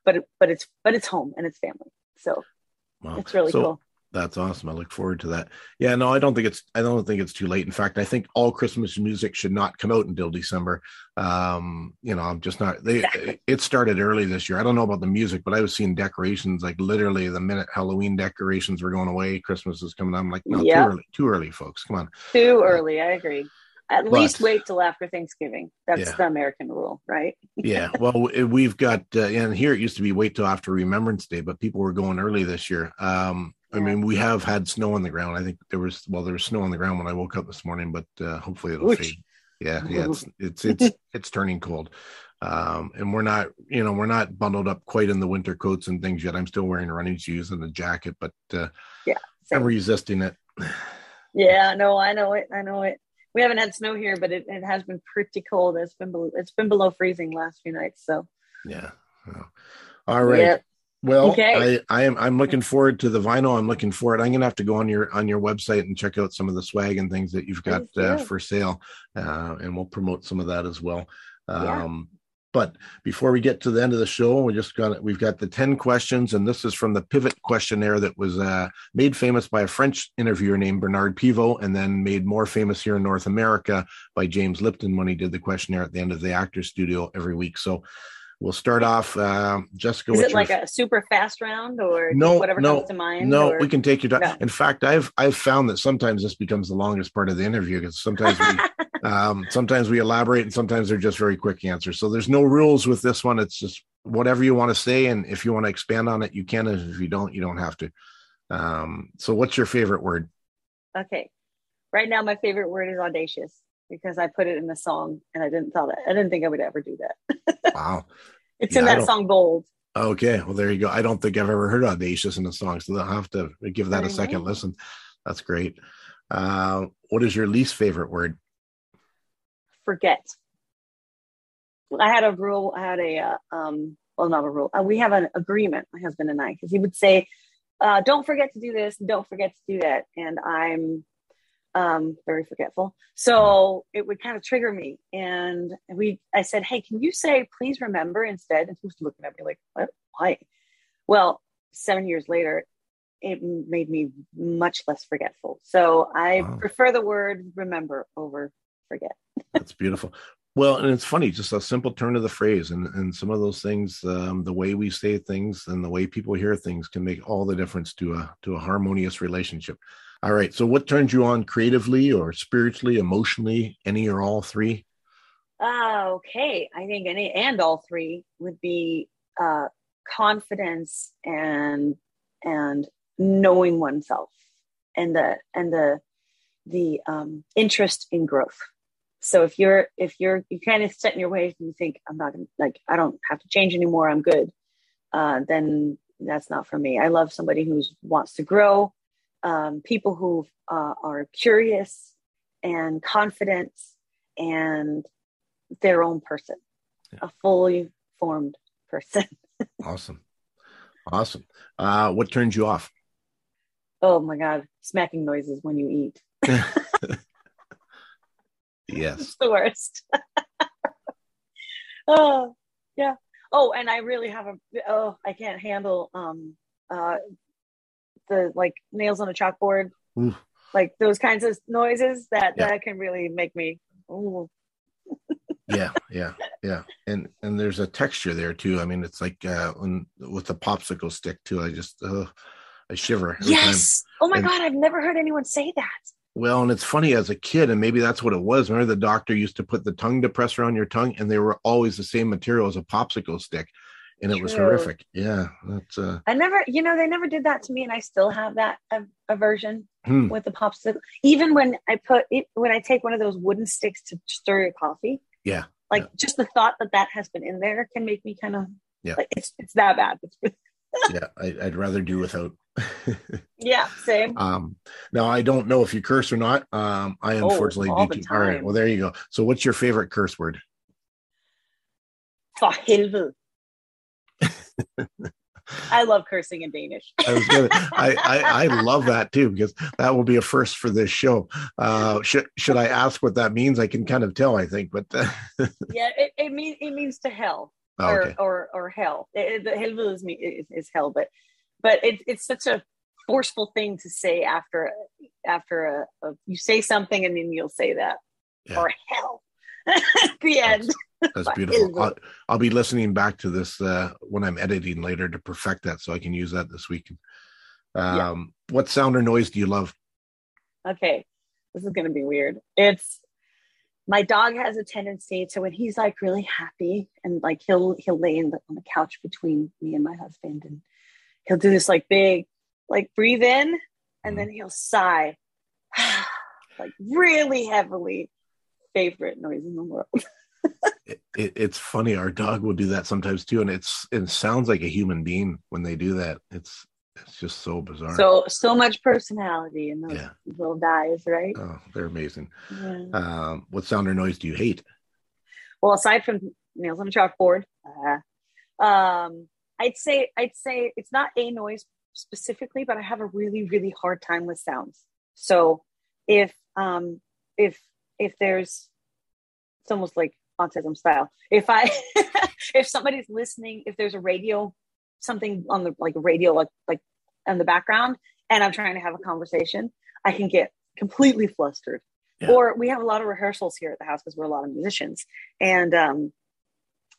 but it, but it's but it's home and it's family so Wow. it's really So cool That's awesome. I look forward to that. Yeah, no, I don't think it's I don't think it's too late. In fact, I think all Christmas music should not come out until December. Um, you know, I'm just not they Exactly. it started early this year. I don't know about the music, but I was seeing decorations like literally the minute Halloween decorations were going away, Christmas is coming. I'm like, no, Yeah. too early, too early, folks. Come on. too early i agree at But- least wait till after thanksgiving that's Yeah. the american rule right yeah well we've got uh, and here it used to be wait till after remembrance day but people were going early this year um i mean we have had snow on the ground. I think there was well there was snow on the ground when i woke up this morning but uh hopefully it'll Ouch. fade. Yeah yeah it's it's it's it's turning cold. Um and we're not you know we're not bundled up quite in the winter coats and things yet. I'm still wearing running shoes and a jacket but uh Same. i'm resisting it. Yeah no i know it i know it. We haven't had snow here but it, it has been pretty cold. It's been below it's been below freezing last few nights so. Yeah all right. Yeah Well, Okay. I, I am I'm looking forward to the vinyl. I'm looking forward. I'm gonna have to go on your on your website and check out some of the swag and things that you've got uh, for sale, uh, and we'll promote some of that as well. Yeah. Um, but before we get to the end of the show, we just got we've got the ten questions, and this is from the Pivot questionnaire that was uh, made famous by a French interviewer named Bernard Pivot, and then made more famous here in North America by James Lipton when he did the questionnaire at the end of the Actors Studio every week. So. We'll start off, uh, Jessica. is it like a super fast round or No, whatever no, comes to mind no, or- we can take your time. No. In fact, I've I've found that sometimes this becomes the longest part of the interview because sometimes we um, sometimes we elaborate and sometimes they're just very quick answers. So there's no rules with this one. It's just whatever you want to say, and if you want to expand on it, you can. And if you don't, you don't have to. Um, so, what's your favorite word? okay right now my favorite word is audacious because i put it in the song and i didn't thought that i didn't think i would ever do that Wow. it's Yeah, in that song bold Okay. Well, there you go. I don't think I've ever heard audacious in a song, so I'll have to give that a second know. listen. That's great. Uh, what is your least favorite word? forget. I had a rule. I had a uh, um. Well, not a rule. Uh, we have an agreement, my husband and I, because he would say, uh, "Don't forget to do this. Don't forget to do that," and I'm um very forgetful. So it would kind of trigger me. And we, I said, "Hey, can you say please remember instead?" And he was looking at me like, "What? Why?" Well, seven years later, it made me much less forgetful. So I Wow. prefer the word remember over forget. That's beautiful. Well, and it's funny, just a simple turn of the phrase, and and some of those things, um, the way we say things and the way people hear things can make all the difference to a to a harmonious relationship. All right. So, what turns you on creatively or spiritually, emotionally, any or all three? Ah, okay. I think any and all three would be uh, confidence and and knowing oneself and the and the the um, interest in growth. So if you're if you're you kind of set in your ways and you think I'm not gonna like I don't have to change anymore, I'm good, uh, then that's not for me. I love somebody who wants to grow, um, people who uh, are curious and confident and their own person, Yeah. a fully formed person. Awesome, awesome. Uh, what turns you off? oh my God, smacking noises when you eat. Yes. It's the worst. oh, yeah. Oh, Oh, and I really have a oh, I can't handle um uh the like nails on a chalkboard, Oof. like those kinds of noises that Yeah. that can really make me. Ooh. yeah yeah yeah and and there's a texture there too i mean it's like uh when with the popsicle stick too i just uh i shiver every time. Yes. Oh my And- god, I've never heard anyone say that. Well and it's funny as a kid and maybe that's what it was remember the doctor used to put the tongue depressor on your tongue and they were always the same material as a popsicle stick and it was horrific yeah that's uh I never, you know, they never did that to me, and I still have that a- aversion hmm, with the popsicle. Even when I put it, when I take one of those wooden sticks to stir your coffee, yeah like Yeah. just the thought that that has been in there can make me kind of Yeah. like it's it's that bad. It's, yeah I, i'd rather do without yeah, same. um now i don't know if you curse or not um i Oh, unfortunately all do too. all right well there you go so what's your favorite curse word For helvede. I love cursing in Danish. I was gonna. I, I I love that too because that will be a first for this show. Uh, should should I ask what that means? I can kind of tell. I think, but uh, yeah, it, it means it means to hell oh, or, okay. or or hell. It, it- the helvede is, is is hell, but but it, it's such a forceful thing to say after after a, a you say something and then you'll say that Yeah. or hell at the end. That's beautiful. I'll, I'll be listening back to this uh, when I'm editing later to perfect that, so I can use that this week. Um, Yeah. What sound or noise do you love? okay, this is gonna be weird. It's my dog has a tendency to when he's like really happy and like he'll he'll lay in the, on the couch between me and my husband and he'll do this like big like breathe in and mm-hmm. then he'll sigh like really heavily. Favorite noise in the world. It, it, it's funny. Our dog will do that sometimes too, and it's it sounds like a human being when they do that. It's it's just so bizarre. So so much personality in those Yeah. little guys, right? oh, they're amazing. Yeah. Um, what sound or noise do you hate? well aside from nails on a chalkboard uh, um i'd say i'd say it's not a noise specifically but i have a really really hard time with sounds so if um if if there's it's almost like autism style if i if somebody's listening if there's a radio something on the like radio like like in the background and i'm trying to have a conversation i can get completely flustered Yeah. or we have a lot of rehearsals here at the house because we're a lot of musicians and um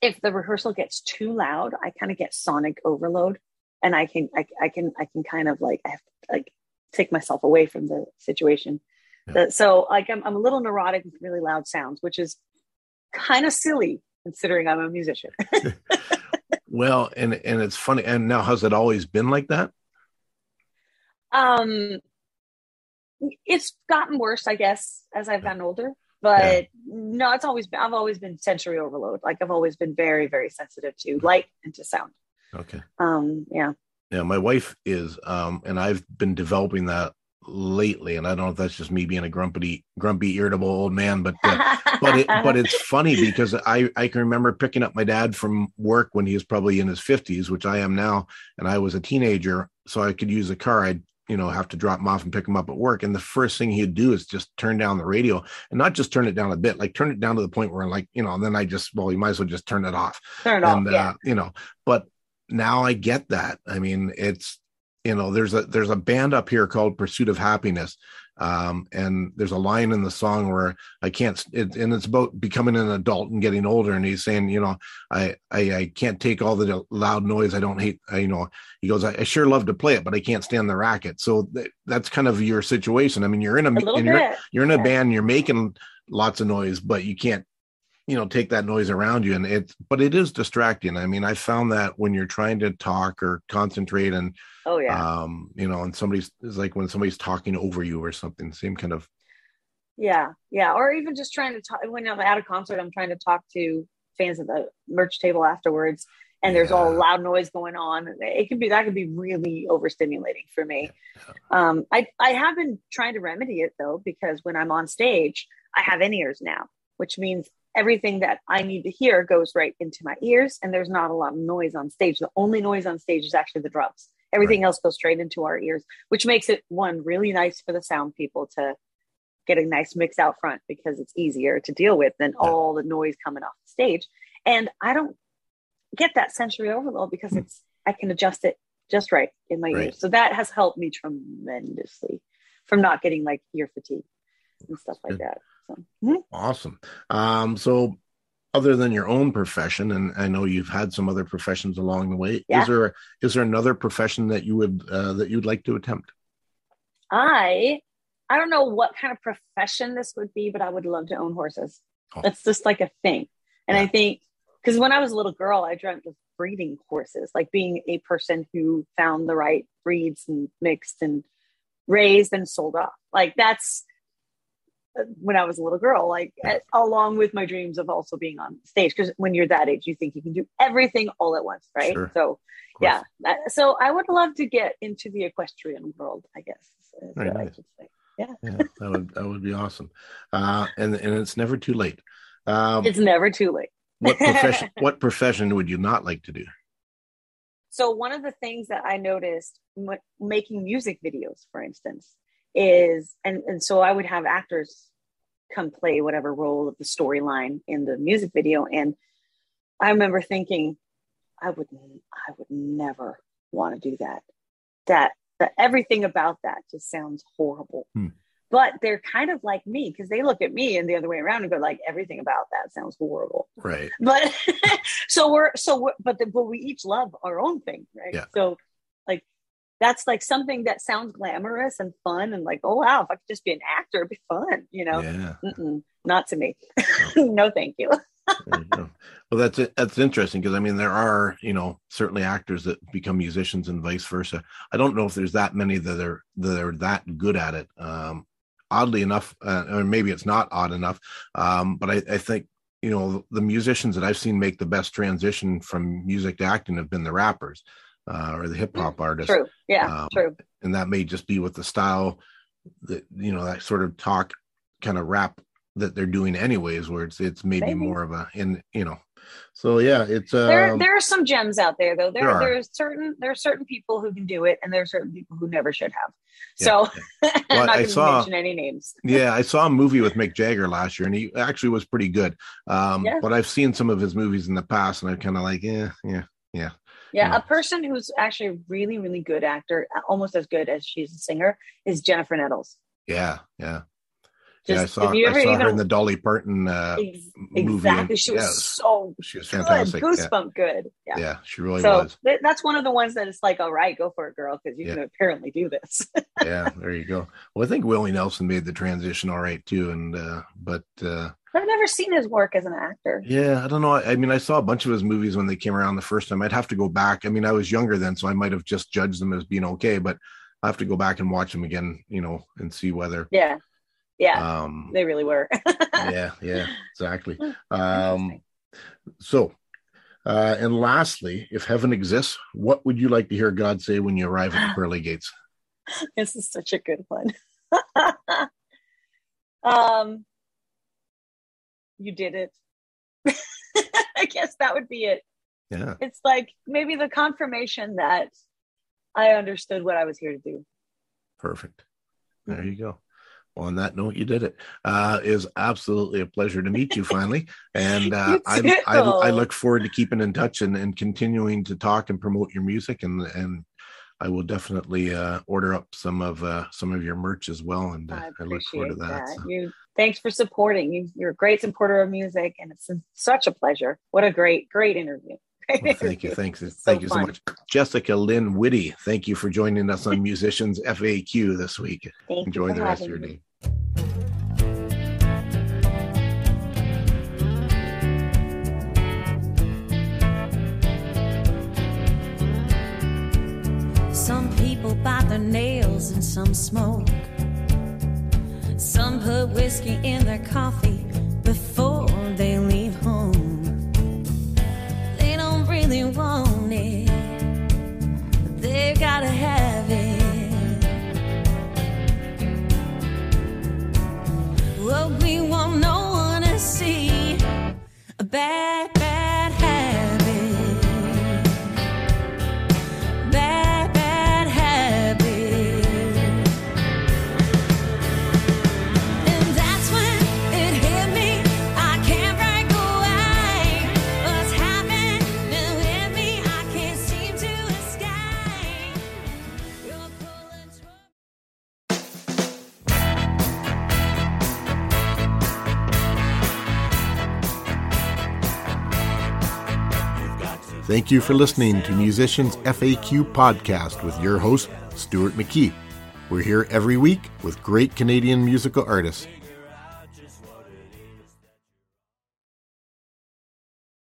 if the rehearsal gets too loud i kind of get sonic overload and i can I, I can i can kind of like i have to like take myself away from the situation Yeah. Uh, so like I'm, I'm a little neurotic with really loud sounds which is kind of silly considering i'm a musician Well, and and it's funny. And now, has it always been like that? um it's gotten worse i guess as i've gotten older but no it's always been i've always been sensory overload like i've always been very very sensitive to light and to sound Okay. um yeah Yeah, my wife is, um, and I've been developing that lately. And I don't know if that's just me being a grumpy, grumpy, irritable old man, but uh, but it, but it's funny because I I can remember picking up my dad from work when he was probably in his fifties, which I am now, and I was a teenager, so I could use a car. I'd you know have to drop him off and pick him up at work, and the first thing he'd do is just turn down the radio, and not just turn it down a bit, like turn it down to the point where I'm like you know, and then I just well, you might as well just turn it off turn it off yeah uh, you know but now i get that i mean it's you know there's a there's a band up here called pursuit of happiness um and there's a line in the song where i can't it, and it's about becoming an adult and getting older and he's saying you know i i, I can't take all the loud noise i don't hate I, you know he goes I, I sure love to play it but i can't stand the racket so th- that's kind of your situation i mean you're in a, a you're, you're in a Yeah. band you're making lots of noise but you can't you know take that noise around you and it's but it is distracting. I mean i found that when you're trying to talk or concentrate and oh yeah. um you know and somebody's it's like when somebody's talking over you or something same kind of yeah yeah or even just trying to talk when i'm at a concert i'm trying to talk to fans at the merch table afterwards and there's all loud noise going on it could be that could be really overstimulating for me. Um i i have been trying to remedy it though because when i'm on stage i have in ears now which means everything that i need to hear goes right into my ears and there's not a lot of noise on stage the only noise on stage is actually the drums everything else goes straight into our ears which makes it one really nice for the sound people to get a nice mix out front because it's easier to deal with than Yeah. all the noise coming off the stage. And I don't, get that sensory overload because mm. it's I can adjust it just right in my Right. ears. So that has helped me tremendously from not getting like ear fatigue and stuff like Good. that. So mhm. Awesome. Um, so other than your own profession, and I know you've had some other professions along the way, Yeah. is there is there another profession that you would uh, that you'd like to attempt? I I don't know what kind of profession this would be, but I would love to own horses. Oh. That's just like a thing. And Yeah. I think because when I was a little girl, I dreamt of breeding horses, like being a person who found the right breeds and mixed and raised and sold off. Like that's when I was a little girl, like Yeah. uh, along with my dreams of also being on stage. Because when you're that age, you think you can do everything all at once, right? Sure. So yeah, so I would love to get into the equestrian world, I guess. Very nice. say. yeah, that would that would be awesome. Uh, and and it's never too late. Um, It's never too late. what profession what profession would you not like to do? So one of the things that I noticed m- making music videos, for instance, is and and so I would have actors come play whatever role of the storyline in the music video, and I remember thinking, I would I would never want to do that. That that everything about that just sounds horrible. Hmm. But they're kind of like me because they look at me and the other way around and go like everything about that sounds horrible Right. but so we're so we're, but the, but we each love our own thing right Yeah. so like that's like something that sounds glamorous and fun and like oh wow if i could just be an actor it'd be fun you know Yeah. Mm-mm, not to me no thank you There you go. Well, that's. That's interesting because I mean, there are you know certainly actors that become musicians and vice versa. I don't know if there's that many that are that are that good at it. Um, oddly enough, uh, or maybe it's not odd enough, um, but I, I think you know the musicians that I've seen make the best transition from music to acting have been the rappers uh, or the hip hop artist. true yeah Um, true and that may just be with the style that you know that sort of talk kind of rap that they're doing anyways where it's it's maybe, Maybe. more of a in you know so yeah it's there um, there are some gems out there though there there are. there's certain there are certain people who can do it and there are certain people who never should have Yeah, so Well, i'm not I saw- mention any names yeah i saw a movie with mick jagger last year and he actually was pretty good um Yeah. but i've seen some of his movies in the past and i'm kind of like yeah yeah Yeah, Yeah. a person who's actually a really, really good actor, almost as good as she's a singer, is Jennifer Nettles. yeah yeah yeah i saw, I saw her in the dolly parton uh Ex- movie exactly, and- she was yeah, so she was good, fantastic yeah, goosebump good. Yeah. yeah she really so was th- that's one of the ones that it's like, all right, go for it, girl, because you Yeah. can apparently do this. yeah there you go well i think willie nelson made the transition all right too and uh but uh I've never seen his work as an actor. Yeah, I don't know. I, I mean, I saw a bunch of his movies when they came around the first time. I'd have to go back. I mean, I was younger then, so I might have just judged them as being okay, but I have to go back and watch them again, you know, and see whether. Yeah, yeah, Um, they really were. yeah, yeah, exactly. Um, so, uh, and lastly, if heaven exists, what would you like to hear God say when you arrive at the pearly gates? this is such a good one. um, you did it. I guess that would be it. Yeah, It's like maybe the confirmation that I understood what I was here to do. perfect. There you go. On that note, you did it. Uh, it absolutely a pleasure to meet you finally, and uh, I. I I look forward to keeping in touch and, and continuing to talk and promote your music, and and I will definitely uh, order up some of uh, some of your merch as well, and uh, I I look forward to that. that. so. You thanks for supporting. You, you're a great supporter of music, and it's such a pleasure. What a great, great interview. Well, thank you, thanks, It's thank you so fun. much, Jessica Lynn Whitty. Thank you for joining us on Musicians FAQ this week. Thank Enjoy the rest of your me. day. Some people bite their nails and some smoke. Some put whiskey in their coffee before they leave home. They don't really want it, but they gotta have bad Thank you for listening to Musicians FAQ podcast with your host, Stuart McKee. We're here every week with great Canadian musical artists